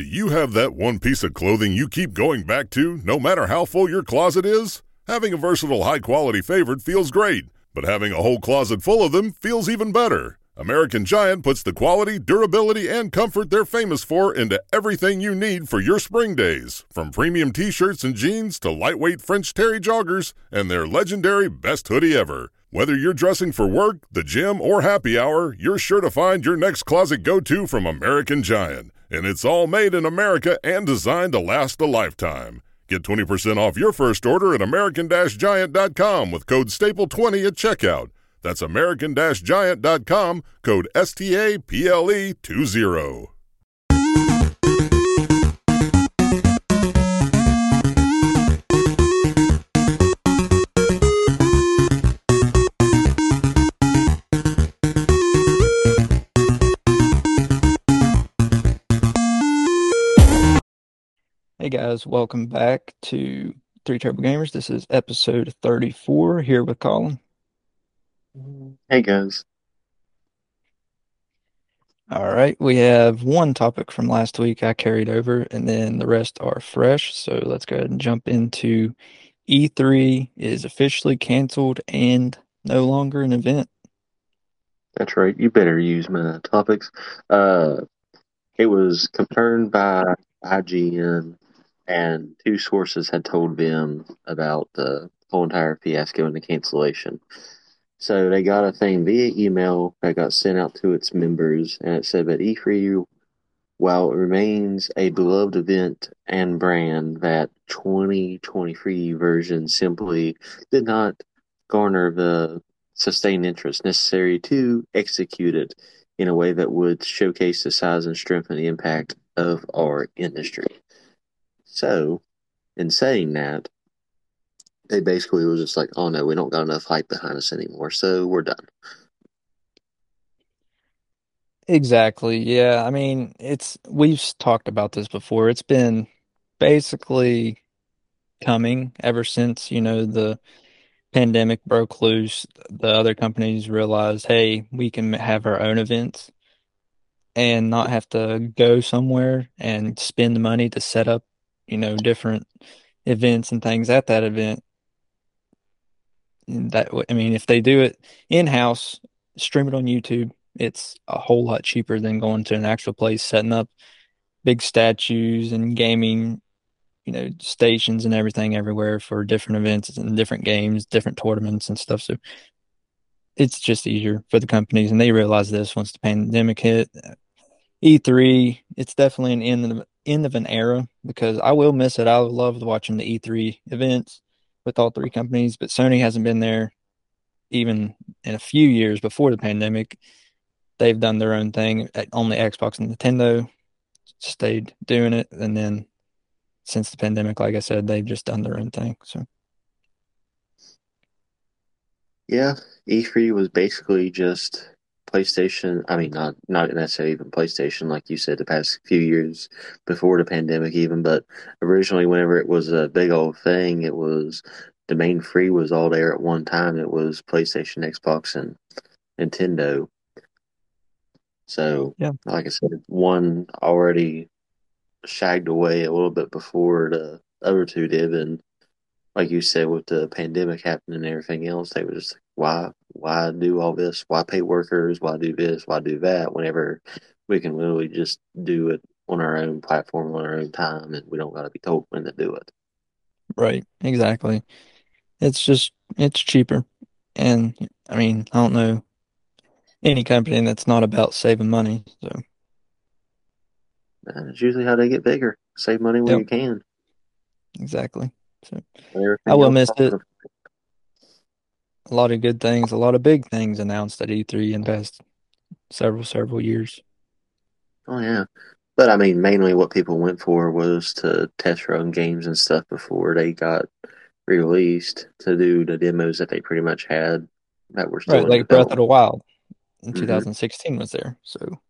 Do you have that one piece of clothing you keep going back to, no matter how full your closet is? Having a versatile, high quality favorite feels great, but having a whole closet full of them feels even better. American Giant puts the quality, durability, and comfort they're famous for into everything you need for your spring days. From premium t shirts and jeans to lightweight French Terry joggers and their legendary best hoodie ever. Whether you're dressing for work, the gym, or happy hour, you're sure to find your next closet go to from American Giant. And it's all made in America and designed to last a lifetime. Get 20% off your first order at American Giant.com with code STAPLE20 at checkout. That's American Giant.com, code STAPLE20. Hey guys, welcome back to Three Terrible Gamers. This is episode 34 here with Colin. Hey guys. All right, we have one topic from last week I carried over, and then the rest are fresh. So let's go ahead and jump into E3 is officially canceled and no longer an event. That's right. You better use my topics. Uh, it was confirmed by IGN and two sources had told them about the whole entire fiasco and the cancellation. So they got a thing via email that got sent out to its members, and it said that E3, while it remains a beloved event and brand, that 2023 version simply did not garner the sustained interest necessary to execute it in a way that would showcase the size and strength and impact of our industry. So, in saying that, they basically was just like, "Oh no, we don't got enough hype behind us anymore, so we're done." Exactly. Yeah. I mean, it's we've talked about this before. It's been basically coming ever since, you know, the pandemic broke loose. The other companies realized, hey, we can have our own events and not have to go somewhere and spend the money to set up you know, different events and things at that event. And that I mean, if they do it in house, stream it on YouTube, it's a whole lot cheaper than going to an actual place, setting up big statues and gaming, you know, stations and everything everywhere for different events and different games, different tournaments and stuff. So it's just easier for the companies, and they realize this once the pandemic hit. E3, it's definitely an end end of an era because I will miss it. I loved watching the E3 events with all three companies, but Sony hasn't been there even in a few years before the pandemic. They've done their own thing eh, on the Xbox and Nintendo, stayed doing it, and then since the pandemic, like I said, they've just done their own thing. So. Yeah, E3 was basically just PlayStation, I mean, not not necessarily even PlayStation, like you said, the past few years before the pandemic, even. But originally, whenever it was a big old thing, it was domain free was all there at one time. It was PlayStation, Xbox, and Nintendo. So, yeah. like I said, one already shagged away a little bit before the other two did, and like you said, with the pandemic happening and everything else, they were just why, why do all this? Why pay workers? Why do this? Why do that? Whenever we can literally just do it on our own platform, on our own time, and we don't got to be told when to do it. Right. Exactly. It's just, it's cheaper. And I mean, I don't know any company that's not about saving money. So, that's usually how they get bigger. Save money when yep. you can. Exactly. So I will miss it. A lot of good things, a lot of big things announced at E3 in the past several several years. Oh yeah, but I mean, mainly what people went for was to test run games and stuff before they got released to do the demos that they pretty much had that were still right, like Breath of the Wild in mm-hmm. 2016 was there. So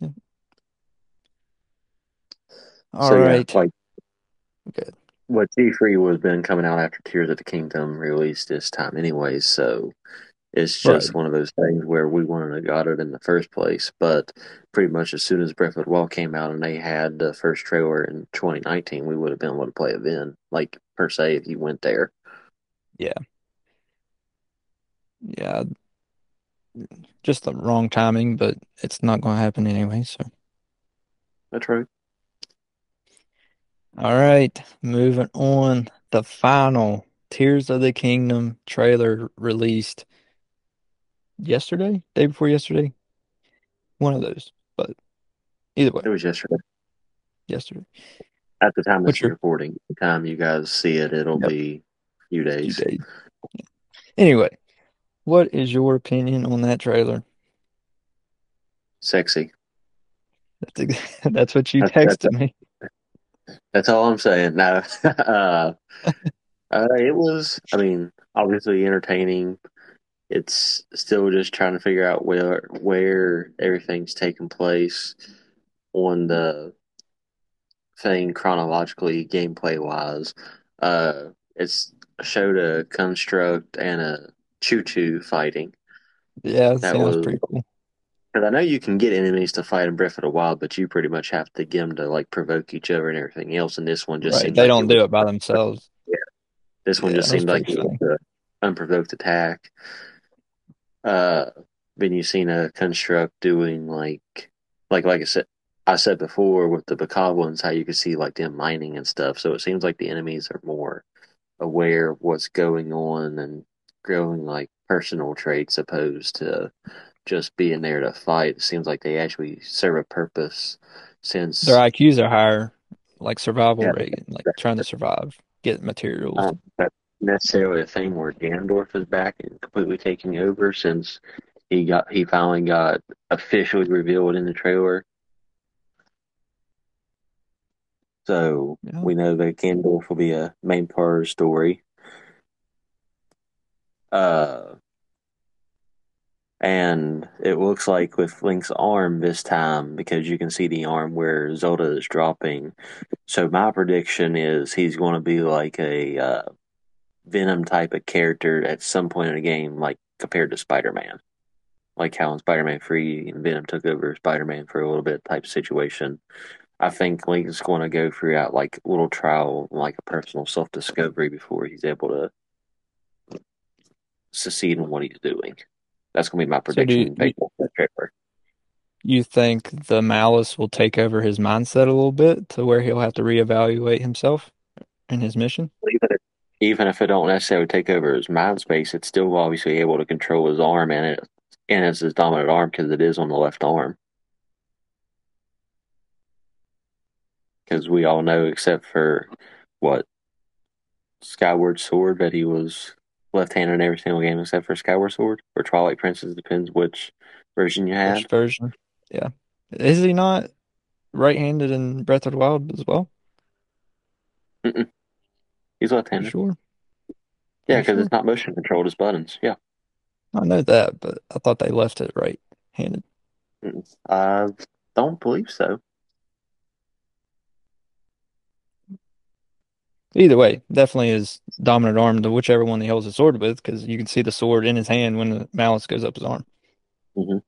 yeah. All so, right. yeah, like Good. What G3 was been coming out after Tears of the Kingdom released this time, anyways. So It's Right. just one of those things where we wouldn't have got it in the first place. But pretty much as soon as Breath of the Wild came out and they had the first trailer in 2019, we would have been able to play it then, like per se, if you went there. Yeah. Yeah. Just the wrong timing, but it's not going to happen anyway, so. That's right. All right, moving on. The final Tears of the Kingdom trailer released yesterday, day before yesterday. One of those, but either way, It was yesterday. yesterday. At the time of your- recording, the time you guys see it, it'll Yep. be a few Few days. days. Anyway, what is your opinion on that trailer? Sexy. That's that's what you texted me. That's all I'm saying. No, uh, uh, it was. I mean, obviously entertaining. It's still just trying to figure out where where everything's taking place on the thing chronologically, gameplay wise. Uh, it's showed a construct and a Chuchu fighting. Yeah, it That was- pretty cool. Because I know you can get enemies to fight in Breath of the Wild, but you pretty much have to get them to like provoke each other and everything else. And this one just Right, they like don't it do it by themselves. Yeah, This one Yeah, just seemed like pretty it was an unprovoked attack. Uh, then you've seen a construct doing like, like, like I said, I said before with the Bokoblins, how you can see like them mining and stuff. So it seems like the enemies are more aware of what's going on and growing like personal traits opposed to just being there to fight. It seems like they actually serve a purpose since Their IQs are higher, like survival Yeah. rate, like trying to survive, get materials. Um, that's necessarily a thing where Ganondorf is back and completely taking over since he got he finally got officially revealed in the trailer. So Yeah. we know that Ganondorf will be a main part of the story. Uh, and it looks like with Link's arm this time because you can see the arm where Zelda is dropping. So my prediction is he's going to be like a uh, Venom type of character at some point in the game, like compared to Spider Man. Like how in Spider Man 3 and Venom took over Spider Man for a little bit type situation. I think Link is going to go throughout like little trial, like a personal self discovery before he's able to succeed in what he's doing. That's going to be my So prediction you- the trailer. You think the malice will take over his mindset a little bit to where he'll have to reevaluate himself and his mission? Even if, even if it don't necessarily take over his mind space, it's still obviously able to control his arm and it and it's his dominant arm because it is on the left arm. Because we all know, except for what Skyward Sword, that he was left-handed in every single game except for Skyward Sword or Twilight Princess. Depends which version you have. Which version? Yeah. Is he not right-handed in Breath of the Wild as well? He's left-handed. sure? Yeah, because sure? it's not motion controlled; it's buttons. Yeah. I know that, but I thought they left it right-handed. Mm-mm. I don't believe so. Either way, definitely his dominant arm to whichever one he holds the sword with, because you can see the sword in his hand when the malice goes up his arm. Mm-hmm.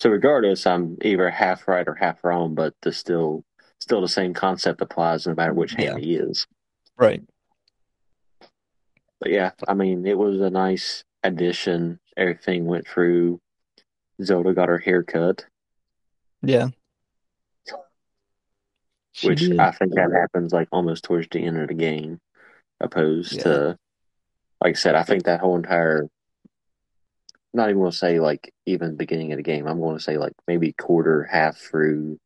So regardless, I'm either half right or half wrong, but the still still the same concept applies no matter which hand he is. Right. But yeah, I mean, it was a nice addition. Everything went through. Zelda got her hair cut, Yeah. She which did. I think that happens like almost towards the end of the game, opposed Yeah. to, like I said, I think that whole entire. Not even going to say like even beginning of the game. I'm going to say like maybe quarter, half through,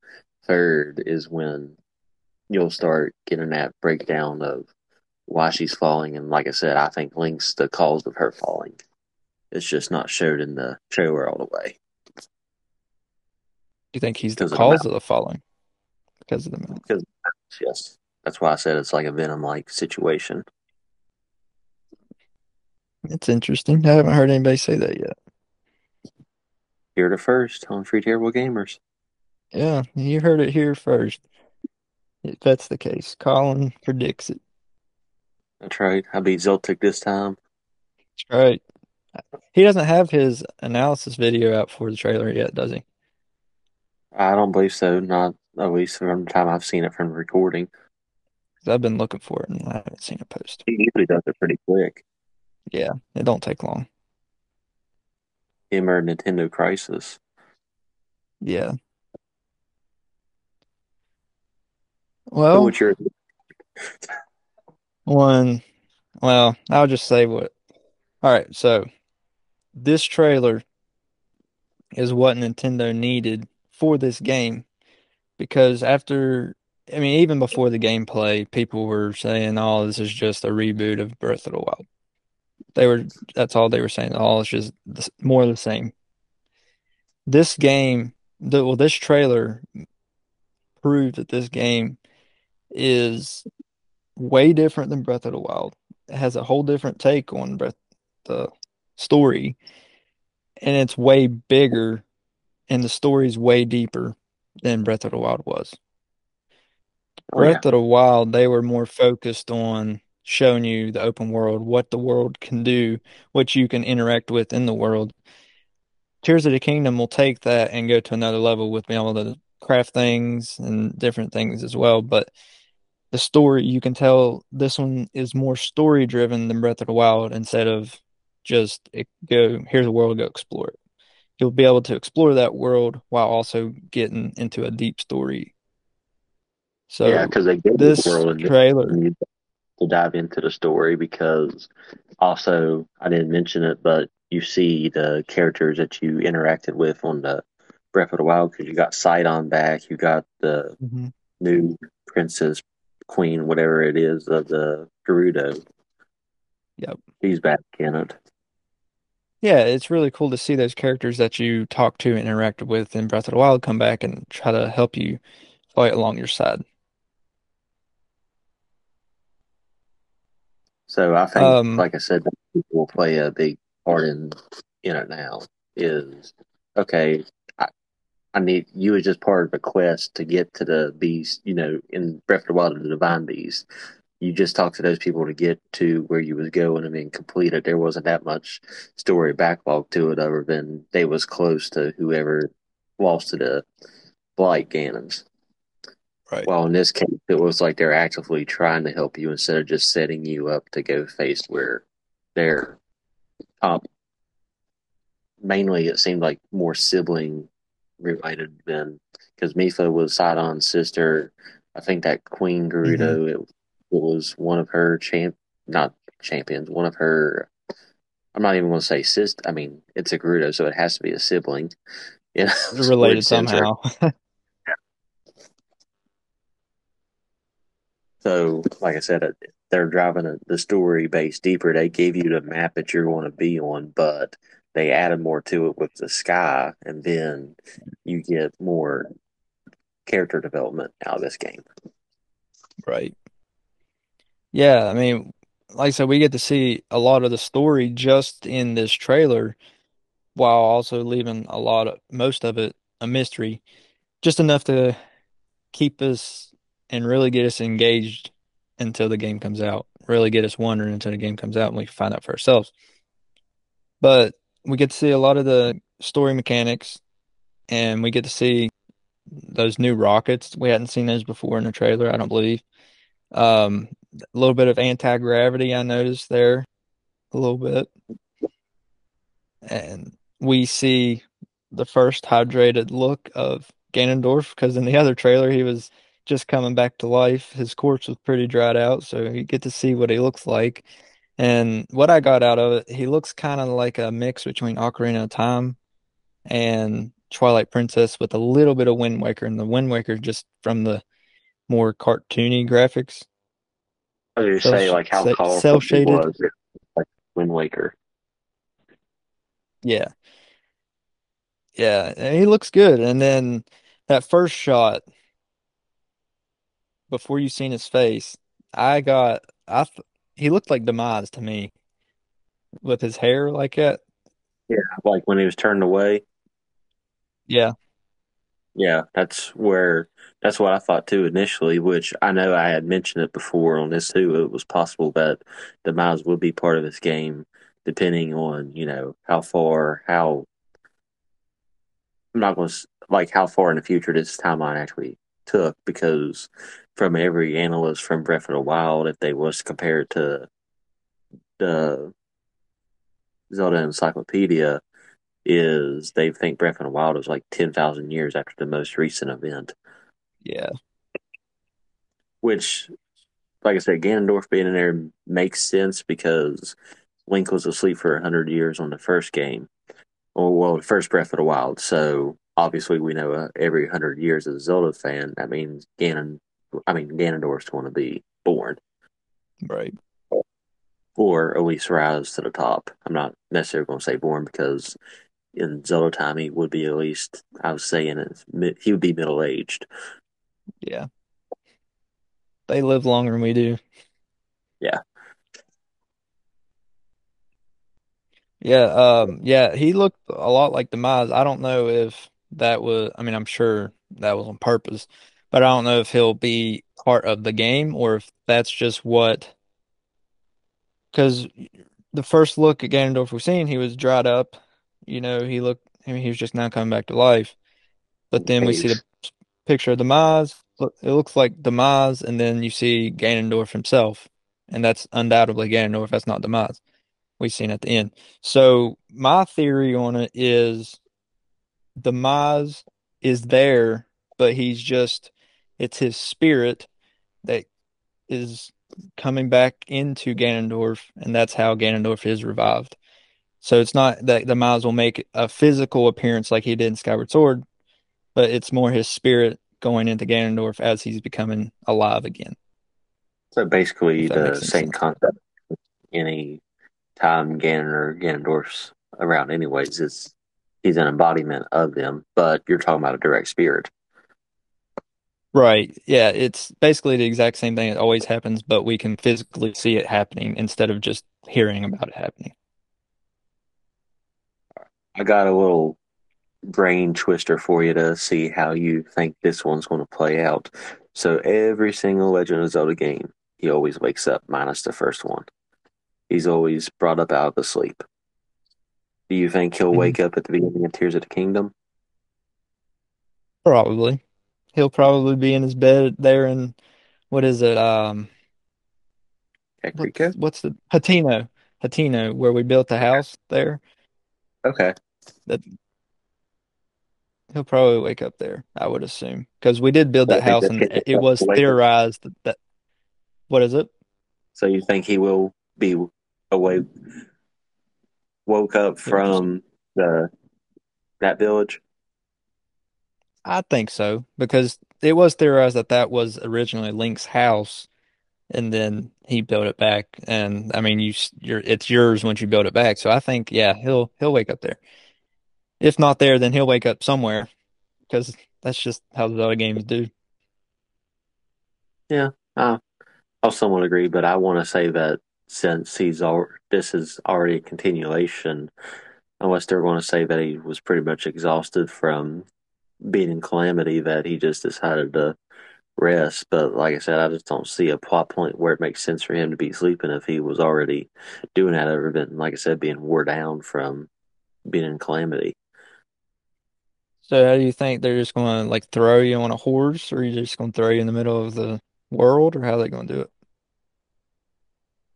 third is when you'll start getting that breakdown of why she's falling. And like I said, I think Link's the cause of her falling. It's just not showed in the trailer all the way. Do You think he's the Because of the cause mouth. of the falling? Because of the mouth. Yes, that's why I said it's like a Venom-like situation. It's interesting. I haven't heard anybody say that yet. Here to first on Free Terrible Gamers. Yeah, you heard it here first. If that's the case, Colin predicts it. That's right. I beat Zeltik this time. That's right. He doesn't have his analysis video out for the trailer yet, does he? I don't believe so. Not at least from the time I've seen it from the recording. 'Cause I've been looking for it and I haven't seen a post. He usually does it pretty quick. Yeah, it don't take long. Him or Nintendo Crisis. Yeah. So Well, what's your one, well, I'll just say what. All right, so this trailer is what Nintendo needed for this game because after, I mean, even before the gameplay, people were saying, "Oh, this is just a reboot of Breath of the Wild." They were, that's all they were saying. Oh, it's just more of the same. This game, the, well, this trailer proved that this game is way different than Breath of the Wild. It has a whole different take on Breath the story, and it's way bigger, and the story's way deeper than Breath of the Wild was. Oh yeah. Breath of the Wild, they were more focused on showing you the open world, what the world can do, what you can interact with in the world. Tears of the Kingdom will take that and go to another level with being able to craft things and different things as well. But the story, you can tell this one is more story driven than Breath of the Wild instead of just it, go, here's a world, go explore it. You'll be able to explore that world while also getting into a deep story. So Yeah, because they gave this world trailer, to dive into the story because also I didn't mention it, but you see the characters that you interacted with on the Breath of the Wild because you got Sidon back, you got the Mhm. new princess, queen, whatever it is of the Gerudo. Yep. He's back in it. Yeah, it's really cool to see those characters that you talked to and interacted with in Breath of the Wild come back and try to help you fight along your side. So I think, Um, like I said, people will play a big part in in it now. Is okay. I, I need you was just part of a quest to get to the beast. You know, in Breath of the Wild, the divine beast. You just talked to those people to get to where you was going I mean, complete it. There wasn't that much story backlog to it, other than they was close to whoever lost to the Blight Ganons. right. Well, in this case, it was like they're actively trying to help you instead of just setting you up to go face where they're um, mainly it seemed like more sibling related than because Mipha was Sidon's sister. I think that Queen Gerudo, it, it was one of her champ, not champions, one of her. I'm not even going to say sister. I mean, it's a Gerudo, so it has to be a sibling. You know, related weird sense, right? somehow. So, like I said, they're driving a, the story base deeper. They gave you the map that you're going to be on, but they added more to it with the sky, and then you get more character development out of this game. Right. Yeah, I mean, like I said, we get to see a lot of the story just in this trailer, while also leaving a lot of most of it a mystery, just enough to keep us and really get us engaged until the game comes out. Really get us wondering until the game comes out and we can find out for ourselves. But we get to see a lot of the story mechanics and we get to see those new rockets. We hadn't seen those before in the trailer, I don't believe. Um, a little bit of anti-gravity I noticed there, a little bit. And we see the first hydrated look of Ganondorf because in the other trailer he was just coming back to life. His corpse was pretty dried out, so you get to see what he looks like. And what I got out of it, he looks kind of like a mix between Ocarina of Time and Twilight Princess with a little bit of Wind Waker, and the Wind Waker just from the more cartoony graphics. I was going to Cell, say, like, how cell colorful he shaded. was, like Wind Waker. Yeah, yeah, and he looks good. And then that first shot before you seen his face, I got I th he looked like Demise to me with his hair like that. Yeah, like when he was turned away. Yeah, Yeah, that's where that's what I thought too initially, which I know I had mentioned it before on this too. It was possible that Demise would be part of this game depending on you know how far how I'm not going to like how far in the future this timeline actually took because from every analyst from Breath of the Wild, if they was compared to the Zelda Encyclopedia, is they think Breath of the Wild was like ten thousand years after the most recent event. Yeah. Which, like I said, Ganondorf being in there makes sense because Link was asleep for hundred years on the first game, or well, the first Breath of the Wild. So obviously, we know uh, every hundred years as a Zelda fan, that means Ganon. I mean, Ganondorf's going to be born, Right. or at least rise to the top. I'm not necessarily going to say born because in Zelda time he would be at least. I was saying mid- he would be middle aged. Yeah. They live longer than we do. Yeah. Yeah, um, yeah, he looked a lot like Demise. I don't know if that was, I mean, I'm sure that was on purpose, but I don't know if he'll be part of the game or if that's just what, because the first look at Ganondorf we've seen, he was dried up. You know, he looked, I mean, he was just now coming back to life. But then we see the picture of Demise. It looks like Demise, and then you see Ganondorf himself, and that's undoubtedly Ganondorf. That's not Demise. We've seen at the end. So my theory on it is Demise is there, but he's just it's his spirit that is coming back into Ganondorf, and that's how Ganondorf is revived. So it's not that Demise will make a physical appearance like he did in Skyward Sword, but it's more his spirit going into Ganondorf as he's becoming alive again, So basically, the same sense. concept. Any time Ganon or Ganondorf's around, anyways, is he's an embodiment of them. But you're talking about a direct spirit. Right. Yeah, it's basically the exact same thing. It always happens, but we can physically see it happening instead of just hearing about it happening. I got a little brain twister for you to see how you think this one's going to play out. So every single Legend of Zelda game, he always wakes up, minus the first one. He's always brought up out of the sleep. Do you think he'll Mhm. wake up at the beginning of Tears of the Kingdom? Probably. He'll probably be in his bed there in what is it? Um, what's what's the Hateno, Hateno, where we built the house there. Okay. That he'll probably wake up there, I would assume, because we did build that house and it was theorized that, that what is it? So you think he will be awake, woke up from the that village? I think so because it was theorized that that was originally Link's house, and then he built it back. And I mean, you you're it's yours once you build it back. So I think yeah, he'll he'll wake up there. If not there, then he'll wake up somewhere because that's just how the other games do. Yeah. Uh, I'll somewhat agree, but I want to say that since he's all this is already a continuation, unless they're going to say that he was pretty much exhausted from being in Calamity, that he just decided to rest. But like I said, I just don't see a plot point where it makes sense for him to be sleeping if he was already doing that other than, like I said, being wore down from being in Calamity. So how do you think they're just going to like throw you on a horse, or are you just going to throw you in the middle of the world, or how are they going to do it?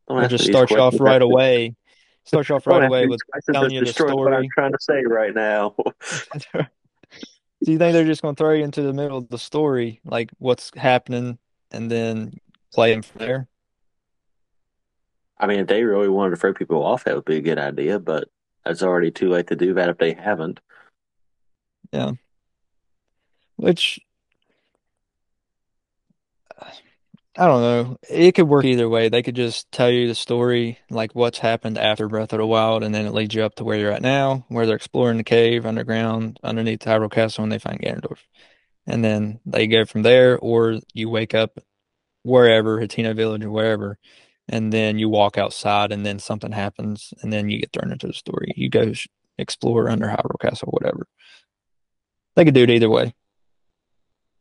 Don't Or ask me just these start you off questions. right away, start you off Don't right ask me away these with questions. telling That's you the destroying what I'm story? trying to say right now. Do you think they're just going to throw you into the middle of the story, like what's happening, and then play them from there? I mean, if they really wanted to throw people off, that would be a good idea, but it's already too late to do that if they haven't. Yeah. Which I don't know. It could work either way. They could just tell you the story, like what's happened after Breath of the Wild, and then it leads you up to where you're at now, where they're exploring the cave underground underneath Hyrule Castle, and they find Ganondorf. And then they go from there, or you wake up wherever, Hateno Village or wherever, and then you walk outside, and then something happens, and then you get thrown into the story. You go explore under Hyrule Castle, whatever. They could do it either way.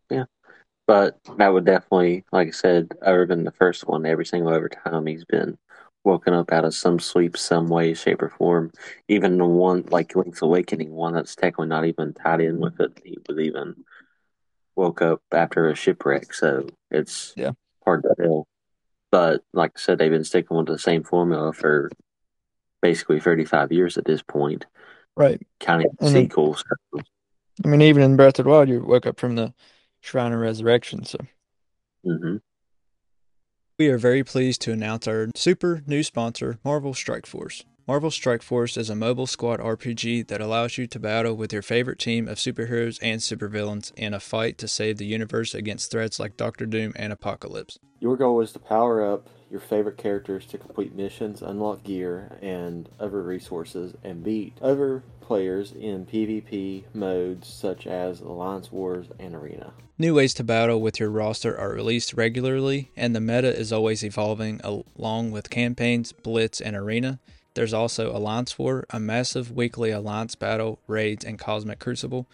Yeah. But that would definitely, like I said, other than the first one, every single other time he's been woken up out of some sleep, some way, shape, or form. Even the one like Link's Awakening, one that's technically not even tied in with it, he was even woke up after a shipwreck. So it's Yeah. hard to tell. But like I said, they've been sticking with the same formula for basically 35 years at this point, Right. counting the And then- sequels. I mean, even in Breath of the Wild, you woke up from the Shrine of Resurrection. So hmm we are very pleased to announce our super new sponsor, Marvel Strike Force. Marvel Strike Force is a mobile squad RPG that allows you to battle with your favorite team of superheroes and supervillains in a fight to save the universe against threats like Doctor Doom and Apocalypse. Your goal is to power up your favorite characters to complete missions, unlock gear and other resources, and beat other players in PvP modes such as Alliance Wars and Arena. New ways to battle with your roster are released regularly, and the meta is always evolving along with campaigns, blitz, and arena. There's also Alliance War, a massive weekly alliance battle, raids, and cosmic crucible,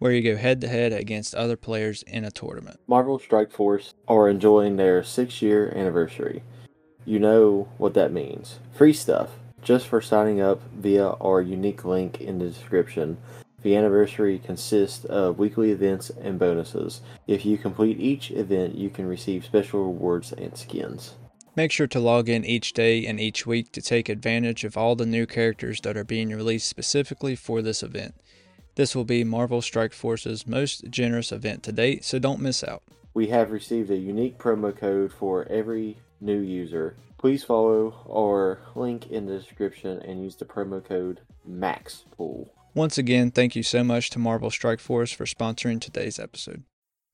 where you go head to head against other players in a tournament. Marvel Strike Force are enjoying their six year anniversary. You know what that means. Free stuff, just for signing up via our unique link in the description. The anniversary consists of weekly events and bonuses. If you complete each event, you can receive special rewards and skins. Make sure to log in each day and each week to take advantage of all the new characters that are being released specifically for this event. This will be Marvel Strike Force's most generous event to date, so don't miss out. We have received a unique promo code for every new user. Please follow our link in the description and use the promo code MAXPOOL. Once again, thank you so much to Marvel Strike Force for sponsoring today's episode.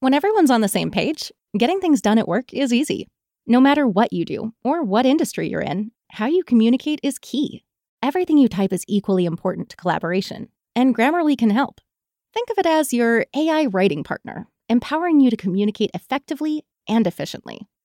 When everyone's on the same page, getting things done at work is easy. No matter what you do or what industry you're in, how you communicate is key. Everything you type is equally important to collaboration, and Grammarly can help. Think of it as your AI writing partner, empowering you to communicate effectively and efficiently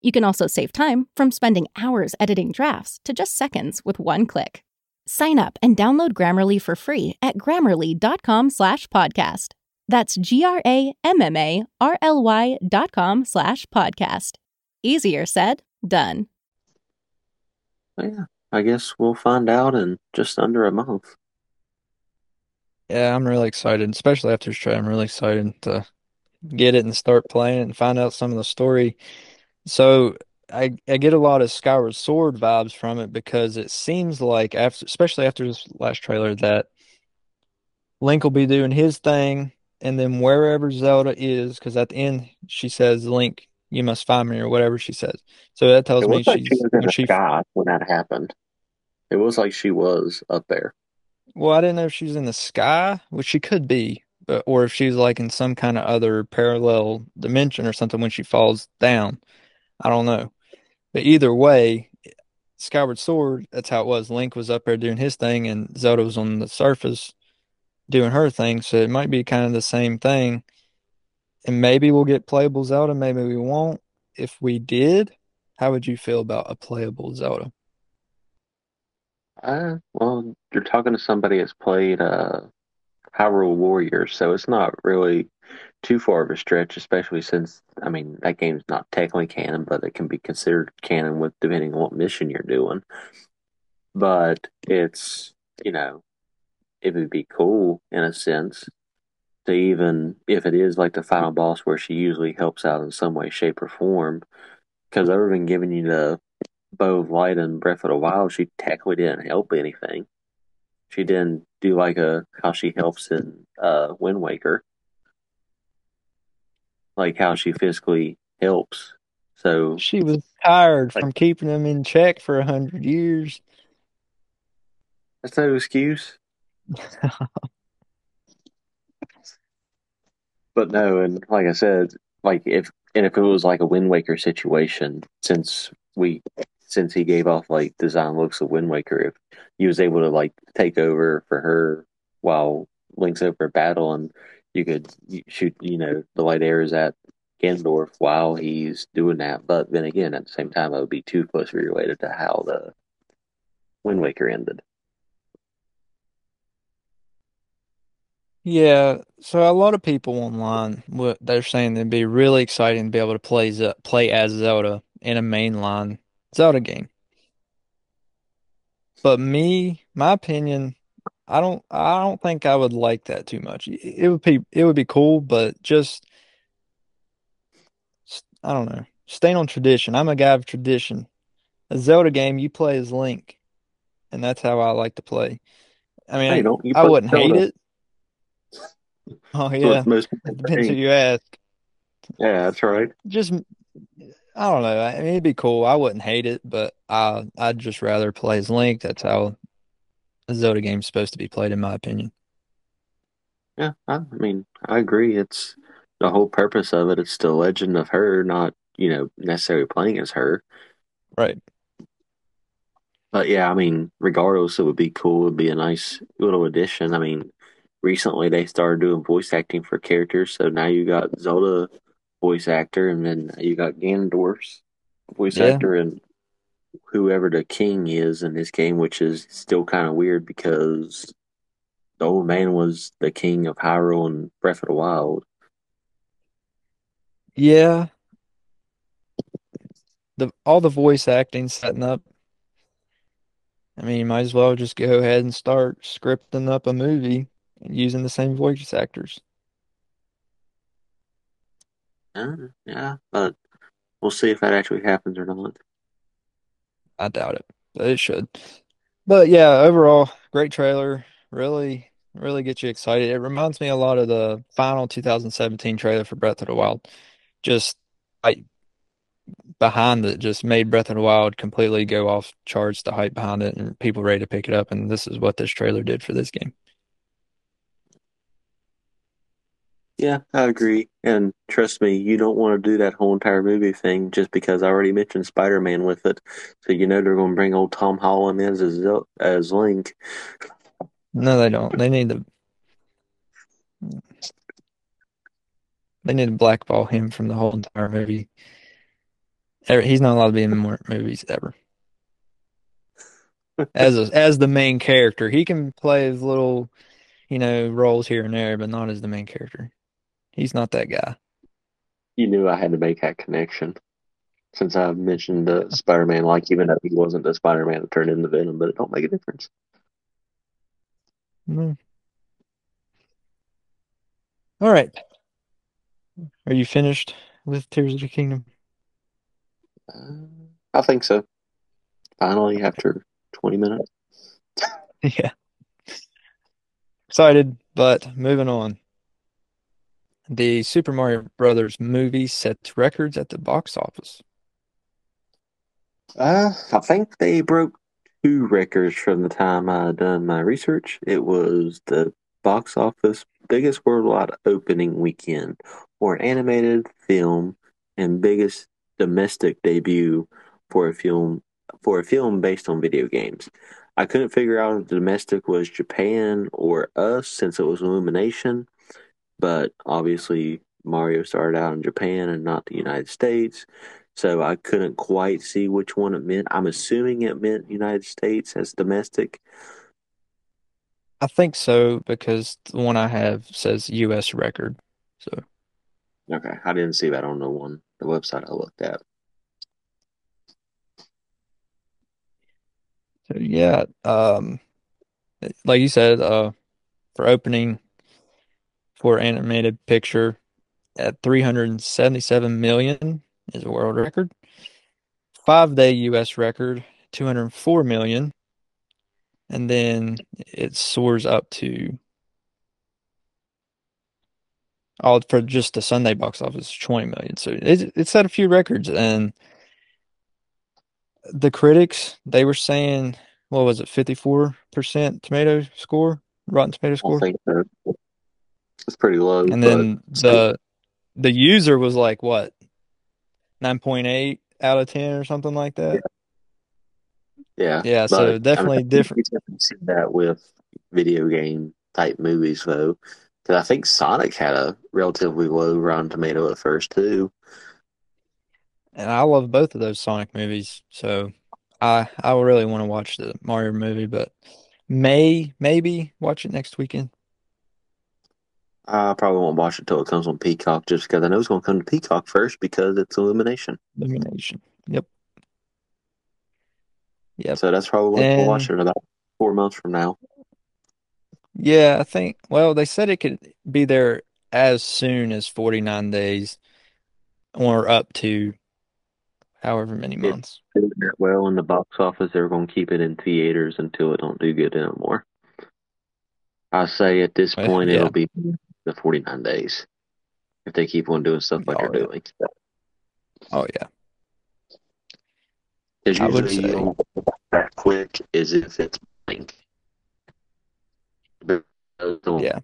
You can also save time from spending hours editing drafts to just seconds with one click. Sign up and download Grammarly for free at grammarly.com slash podcast. That's G-R-A-M-M-A-R-L-Y dot com slash podcast. Easier said, done. Oh, yeah, I guess we'll find out in just under a month. Yeah, I'm really excited, especially after this trailer. I'm really excited to get it and start playing it and find out some of the story. So I I get a lot of Skyward Sword vibes from it because it seems like after, especially after this last trailer, that Link will be doing his thing, and then wherever Zelda is, because at the end she says, "Link, you must find me," or whatever she says. So that tells me like she she's was in when the she. sky when that happened. It was like she was up there. Well, I didn't know if she was in the sky, which she could be, but or if she's like in some kind of other parallel dimension or something when she falls down. I don't know. But either way, Skyward Sword, that's how it was. Link was up there doing his thing, and Zelda was on the surface doing her thing. So it might be kind of the same thing. And maybe we'll get playable Zelda, maybe we won't. If we did, how would you feel about a playable Zelda? Uh, well, you're talking to somebody that's played uh, Hyrule Warriors, so it's not really too far of a stretch, especially since, I mean, that game's not technically canon, but it can be considered canon with depending on what mission you're doing. But it's, you know, it would be cool in a sense to even, if it is like the final boss where she usually helps out in some way, shape, or form, because other than giving you the Bow of Light and Breath of the Wild, she technically didn't help anything. She didn't do like a how she helps in uh, Wind Waker, like how she physically helps. So She was tired Like- from keeping them in check for a hundred years. that's no excuse. But no, and like I said, like if and if it was like a Wind Waker situation, since we since he gave off like design looks of Wind Waker, if he was able to like take over for her while Link's over a battle, and you could shoot, you know, the light arrows at Ganondorf while he's doing that. But then again, at the same time, it would be too closely related to how the Wind Waker ended. Yeah, so a lot of people online, what they're saying it'd be really exciting to be able to play Ze play as Zelda in a mainline Zelda game. But me, my opinion, I don't I don't think I would like that too much. It would be it would be cool, but just I don't know. Staying on tradition. I'm a guy of tradition. A Zelda game, you play as Link, and that's how I like to play. I mean, don't I wouldn't hate it. Oh yeah, most it depends who you ask. Yeah, that's right. Just I don't know. I mean, it'd be cool. I wouldn't hate it, but I I'd just rather play as Link. That's how a Zelda game's supposed to be played, in my opinion. Yeah, I, I mean, I agree. It's the whole purpose of it. It's the legend of her, not, you know, necessarily playing as her. Right. But yeah, I mean, regardless, it would be cool. It would be a nice little addition. I mean, recently they started doing voice acting for characters, so now you got Zelda voice actor, and then you got Ganondorf's voice Yeah. actor, and whoever the king is in this game, which is still kind of weird because the old man was the king of Hyrule and Breath of the Wild. Yeah. The all the voice acting setting up. I mean, you might as well just go ahead and start scripting up a movie using the same voice actors. Uh, yeah, but we'll see if that actually happens or not. I doubt it, but it should. But yeah, overall, great trailer. Really, really gets you excited. It reminds me a lot of the final 2017 trailer for Breath of the Wild. Just like behind it, just made Breath of the Wild completely go off charts, the hype behind it, and people ready to pick it up. And this is what this trailer did for this game. Yeah, I agree. And trust me, you don't want to do that whole entire movie thing just because I already mentioned Spider-Man with it. So you know they're going to bring old Tom Holland in as Zel- as Link. No, they don't. They need to they need to blackball him from the whole entire movie. He's not allowed to be in more movies ever. As a, as the main character, he can play his little, you know, roles here and there, but not as the main character. He's not that guy. You knew I had to make that connection since I mentioned the Spider-Man, like even though he wasn't the Spider-Man that turned into Venom, but it don't make a difference. No. All right. Are you finished with Tears of the Kingdom? Uh, I think so. Finally, after 20 minutes. Yeah. Excited, but moving on. The Super Mario Brothers movie sets records at the box office. Uh, I think they broke two records from the time I done my research. It was the box office biggest worldwide opening weekend for an animated film and biggest domestic debut for a film for a film based on video games. I couldn't figure out if the domestic was Japan or us since it was Illumination, but obviously Mario started out in Japan and not the United States. So I couldn't quite see which one it meant. I'm assuming it meant United States as domestic. I think so because the one I have says US record. So Okay, I didn't see that on the one the website I looked at. So yeah, um, like you said, uh, for opening for animated picture at 377 million is a world record. Five day US record, 204 million. And then it soars up to all for just the Sunday box office, 20 million. So it, it set a few records and the critics, they were saying, what was it, 54% tomato score, Rotten Tomato score? It's pretty low, And then the the user was like what? 9.8 out of 10 or something like that. yeah. Yeah, But so mean, definitely I think different. you see that with video game type movies though. Because I think Sonic had a relatively low Rotten Tomato at first too. And I love both of those Sonic movies, so I I really want to watch the Mario movie, but may maybe watch it next weekend. I probably won't watch it till it comes on Peacock, just because I know it's going to come to Peacock first because it's Illumination. Illumination. Yep. Yeah. So that's probably what And- we'll watch it about four months from now. Yeah, I think, well, they said it could be there as soon as 49 days or up to however many months. Well in the box office, they're going to keep it in theaters until it don't do good anymore. I say at this Well, point yeah. it'll be the 49 days if they keep on doing stuff like Oh, they're yeah. doing. Oh, yeah. Because usually you say- don't that quick as if it's blank. But those don't Yeah.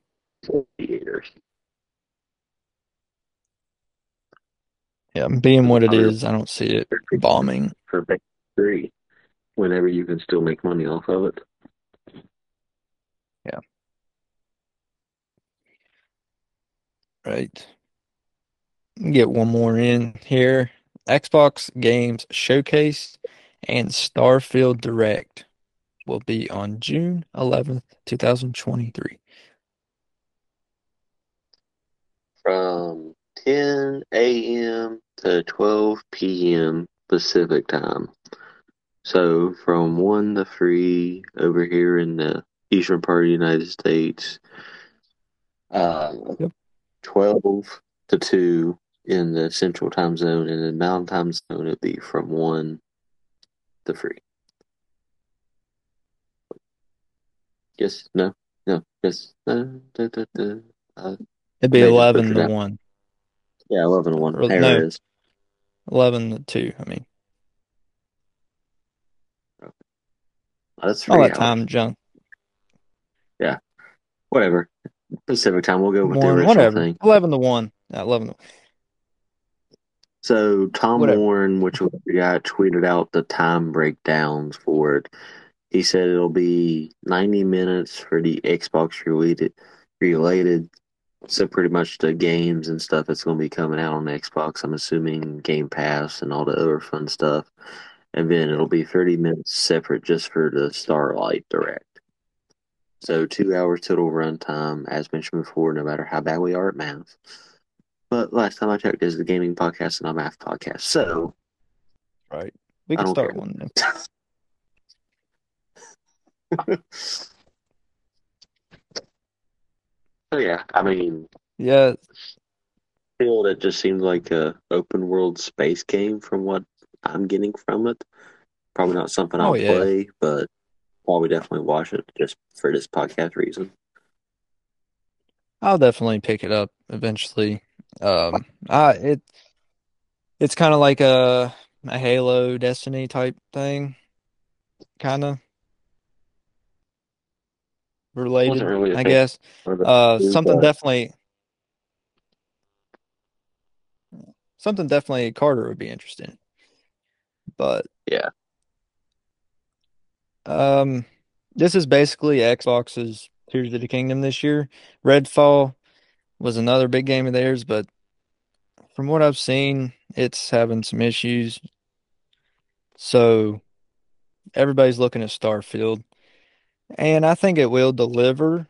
Yeah. Being what it is, I don't see it bombing. for three whenever you can still make money off of it. Right. Get one more in here. Xbox Games Showcase and Starfield Direct will be on June 11th, 2023. From 10 a.m. to 12 p.m. Pacific time. So from 1 to 3 over here in the eastern part of the United States. Uh, Yep. 12 to 2 in the central time zone. And in mountain time zone, it'd be from 1 to 3. Yes, no, no, yes, no, da, da, da. Uh, It'd be 11 it to out. 1. yeah, 11 to 1. Or- There no. it is. 11 to 2, I mean. That's All that hours. time junk. Yeah, whatever. Pacific time. We'll go with the original whatever. thing. 11 to 1. Yeah, 11 to So Tom Whatever. Warren, which was the guy, tweeted out the time breakdowns for it. He said it'll be 90 minutes for the Xbox related, related. So pretty much the games and stuff that's going to be coming out on Xbox. I'm assuming Game Pass and all the other fun stuff. And then it'll be 30 minutes separate just for the Starfield Direct. So two hours total runtime, as mentioned before, no matter how bad we are at math. But last time I checked, is the gaming podcast and a math podcast. So Right. We can start care. one then. So yeah, I mean, Yeah, still, it just seems like a open world space game from what I'm getting from it. Probably not something Oh, I'll yeah. play, but probably definitely watch it just for this podcast reason. I'll definitely pick it up eventually. Um, I it it's kind of like a a Halo Destiny type thing, kind of related, really I guess. Uh, something definitely, something definitely Carter would be interested in. But Yeah. Um, this is basically Xbox's Tears of the Kingdom this year. Redfall was another big game of theirs, but from what I've seen, it's having some issues. So everybody's looking at Starfield, and I think it will deliver.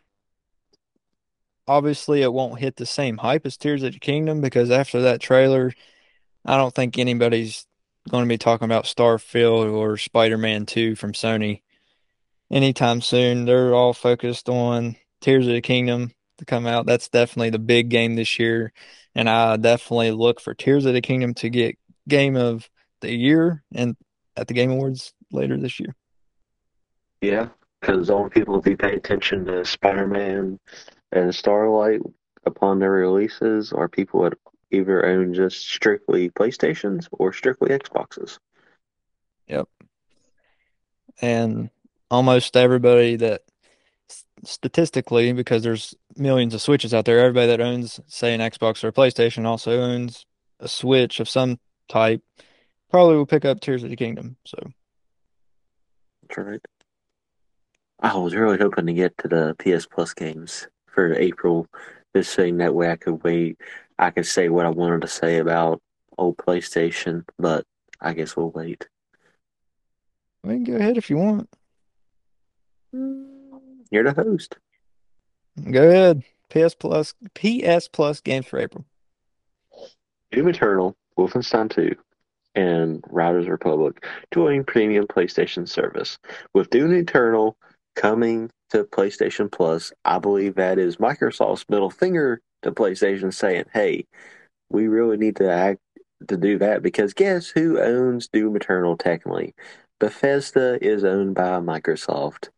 Obviously, it won't hit the same hype as Tears of the Kingdom because after that trailer, I don't think anybody's going to be talking about Starfield or Spider-Man 2 from Sony anytime soon. They're all focused on Tears of the Kingdom to come out. That's definitely the big game this year, and I definitely look for Tears of the Kingdom to get Game of the Year and at the Game Awards later this year. Yeah, because all people will be paying attention to Spider Man and Starfield upon their releases are people that either own just strictly PlayStations or strictly Xboxes. Yep. And almost everybody that statistically, because there's millions of Switches out there, everybody that owns, say, an Xbox or a PlayStation also owns a Switch of some type, probably will pick up Tears of the Kingdom. So, That's right. I was really hoping to get to the PS Plus games for April, just saying that way I could wait. I could say what I wanted to say about old PlayStation, but I guess we'll wait. We can go ahead if you want. You're the host. Go ahead. PS Plus, PS Plus games for April. Doom Eternal, Wolfenstein 2, and Riders Republic joining premium PlayStation service. With Doom Eternal coming to PlayStation Plus, I believe that is Microsoft's middle finger to PlayStation saying, hey, we really need to act to do that because guess who owns Doom Eternal technically? Bethesda is owned by Microsoft.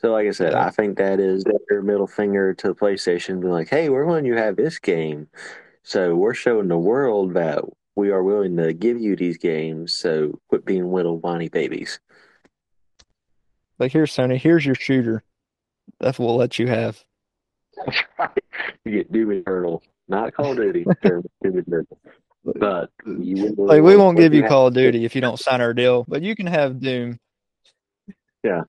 So, like I said, Yeah. I think that is their middle finger to PlayStation, being like, "Hey, we're letting you have this game, so we're showing the world that we are willing to give you these games. So, quit being little whiny babies." Like here's Sony, here's your shooter. That's what we'll let you have. You get Doom Eternal, not Call of Duty, Doom Eternal, but will Like we won't give you have- Call of Duty if you don't sign our deal, but you can have Doom. Yeah.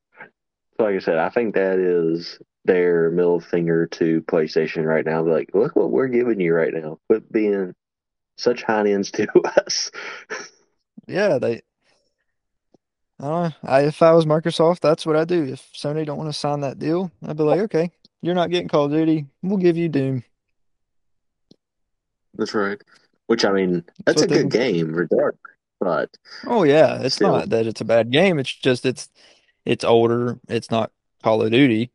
So like I said, I think that is their middle finger to PlayStation right now. Like, look what we're giving you right now. Quit being such high-ends to us. Yeah, they. I don't know. I, if I was Microsoft, that's what I do. If Sony don't want to sign that deal, I'd be like, okay, you're not getting Call of Duty. We'll give you Doom. That's right. Which I mean, that's a what they- good game, regardless. But Oh yeah, it's Still. not that it's a bad game. It's just it's it's older. It's not Call of Duty.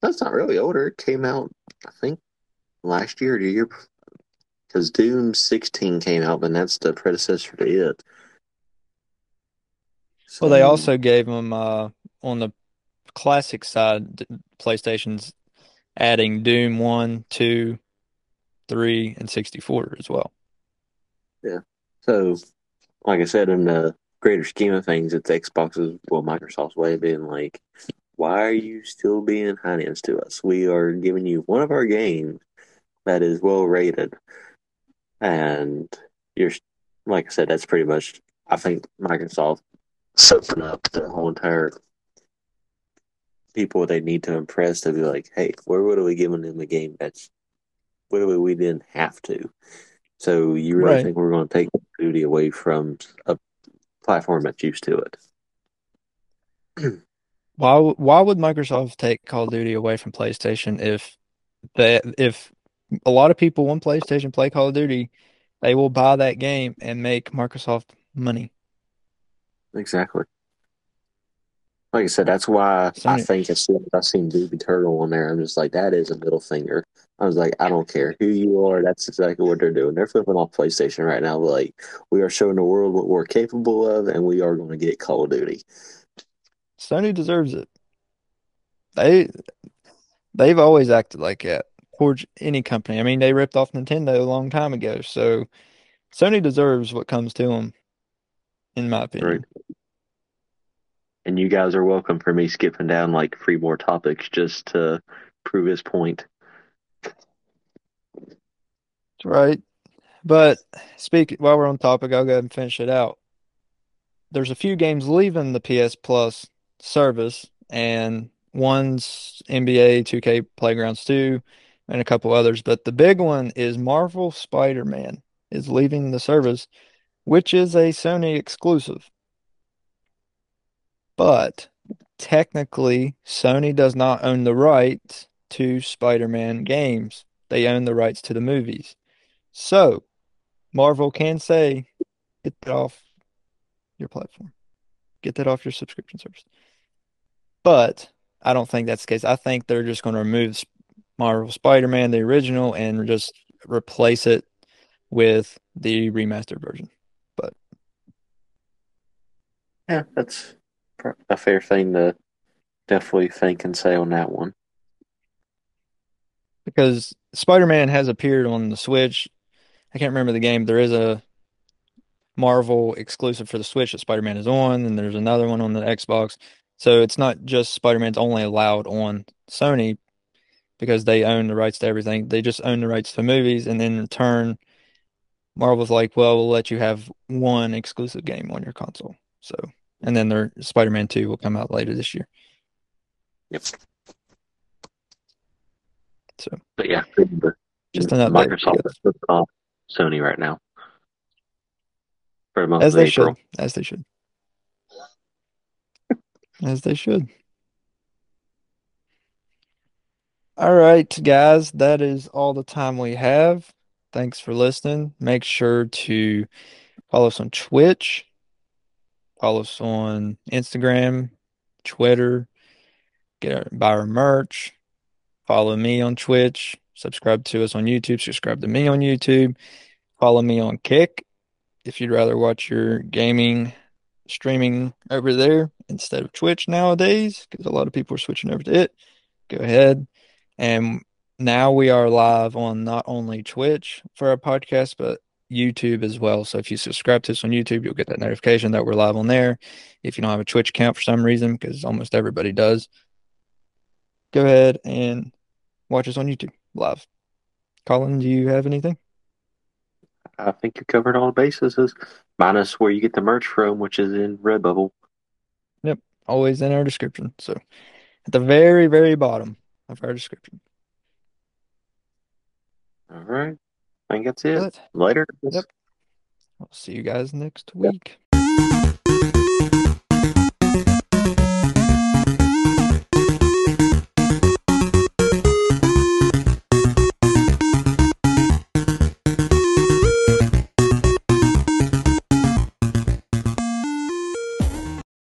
that's not really older. It came out, I think, last year or the year, because Doom 16 came out, and that's the predecessor to it. Well, they also gave them uh, on the classic side, PlayStation's adding Doom 1, 2, 3, and 64 as well. Yeah. So, like I said, in the greater scheme of things, it's Xbox's, well, Microsoft's way of being like, why are you still being high-ends to us? We are giving you one of our games that is well rated, and you're, like I said, that's pretty much, I think Microsoft soaking up the whole entire people they need to impress to be like, hey, where would we giving them a game that's, where we, we didn't have to? So you really Right. think we're going to take duty away from a platform that's used to it? Why why would Microsoft take Call of Duty away from PlayStation if they if a lot of people on PlayStation play Call of Duty, they will buy that game and make Microsoft money. Exactly. Like I said, that's why I think as soon as I seen Doom Eternal on there, I'm just like, that is a middle finger. I was like, I don't care who you are. That's exactly what they're doing. They're flipping off PlayStation right now. Like, we are showing the world what we're capable of, and we are going to get Call of Duty. Sony deserves it. They they've always acted like that towards any company. I mean, they ripped off Nintendo a long time ago, so Sony deserves what comes to them, in my opinion. And you guys are welcome for me skipping down like three more topics just to prove his point. Right. But speak while we're on topic, I'll go ahead and finish it out. There's a few games leaving the PS Plus service, and one's NBA 2K Playgrounds 2 and a couple others, but the big one is Marvel Spider-Man is leaving the service, which is a Sony exclusive. But technically, Sony does not own the rights to Spider-Man games. They own the rights to the movies. So, Marvel can say, get that off your platform. Get that off your subscription service. But I don't think that's the case. I think they're just going to remove Marvel Spider-Man, the original, and just replace it with the remastered version. But yeah, that's a fair thing to definitely think and say on that one. Because Spider-Man has appeared on the Switch. I can't remember the game. There is a Marvel exclusive for the Switch that Spider-Man is on, and there's another one on the Xbox. So it's not just Spider-Man's only allowed on Sony because they own the rights to everything. They just own the rights to movies, and then in turn, Marvel's like, well, we'll let you have one exclusive game on your console. So and then their Spider-Man 2 will come out later this year. Yep. So, But yeah, Just an update. Microsoft is off Sony right now for the as they April. should, as they should, as they should. All right, guys, that is all the time we have. Thanks for listening. Make sure to follow us on Twitch, follow us on Instagram, Twitter, get our, buy our merch, follow me on Twitch, subscribe to us on YouTube, subscribe to me on YouTube, follow me on Kick if you'd rather watch your gaming streaming over there instead of Twitch nowadays, because a lot of people are switching over to it. Go ahead. And now we are live on not only Twitch for our podcast, but YouTube as well. So if you subscribe to us on YouTube, you'll get that notification that we're live on there. If you don't have a Twitch account for some reason, because almost everybody does, go ahead and watch us on YouTube live. Colin, do you have anything? I think you covered all the bases, minus where you get the merch from, which is in Redbubble. Yep, always in our description. So at the very, very bottom of our description. All right. I think that's it. Good. Later. Yep. I'll see you guys next yep. week.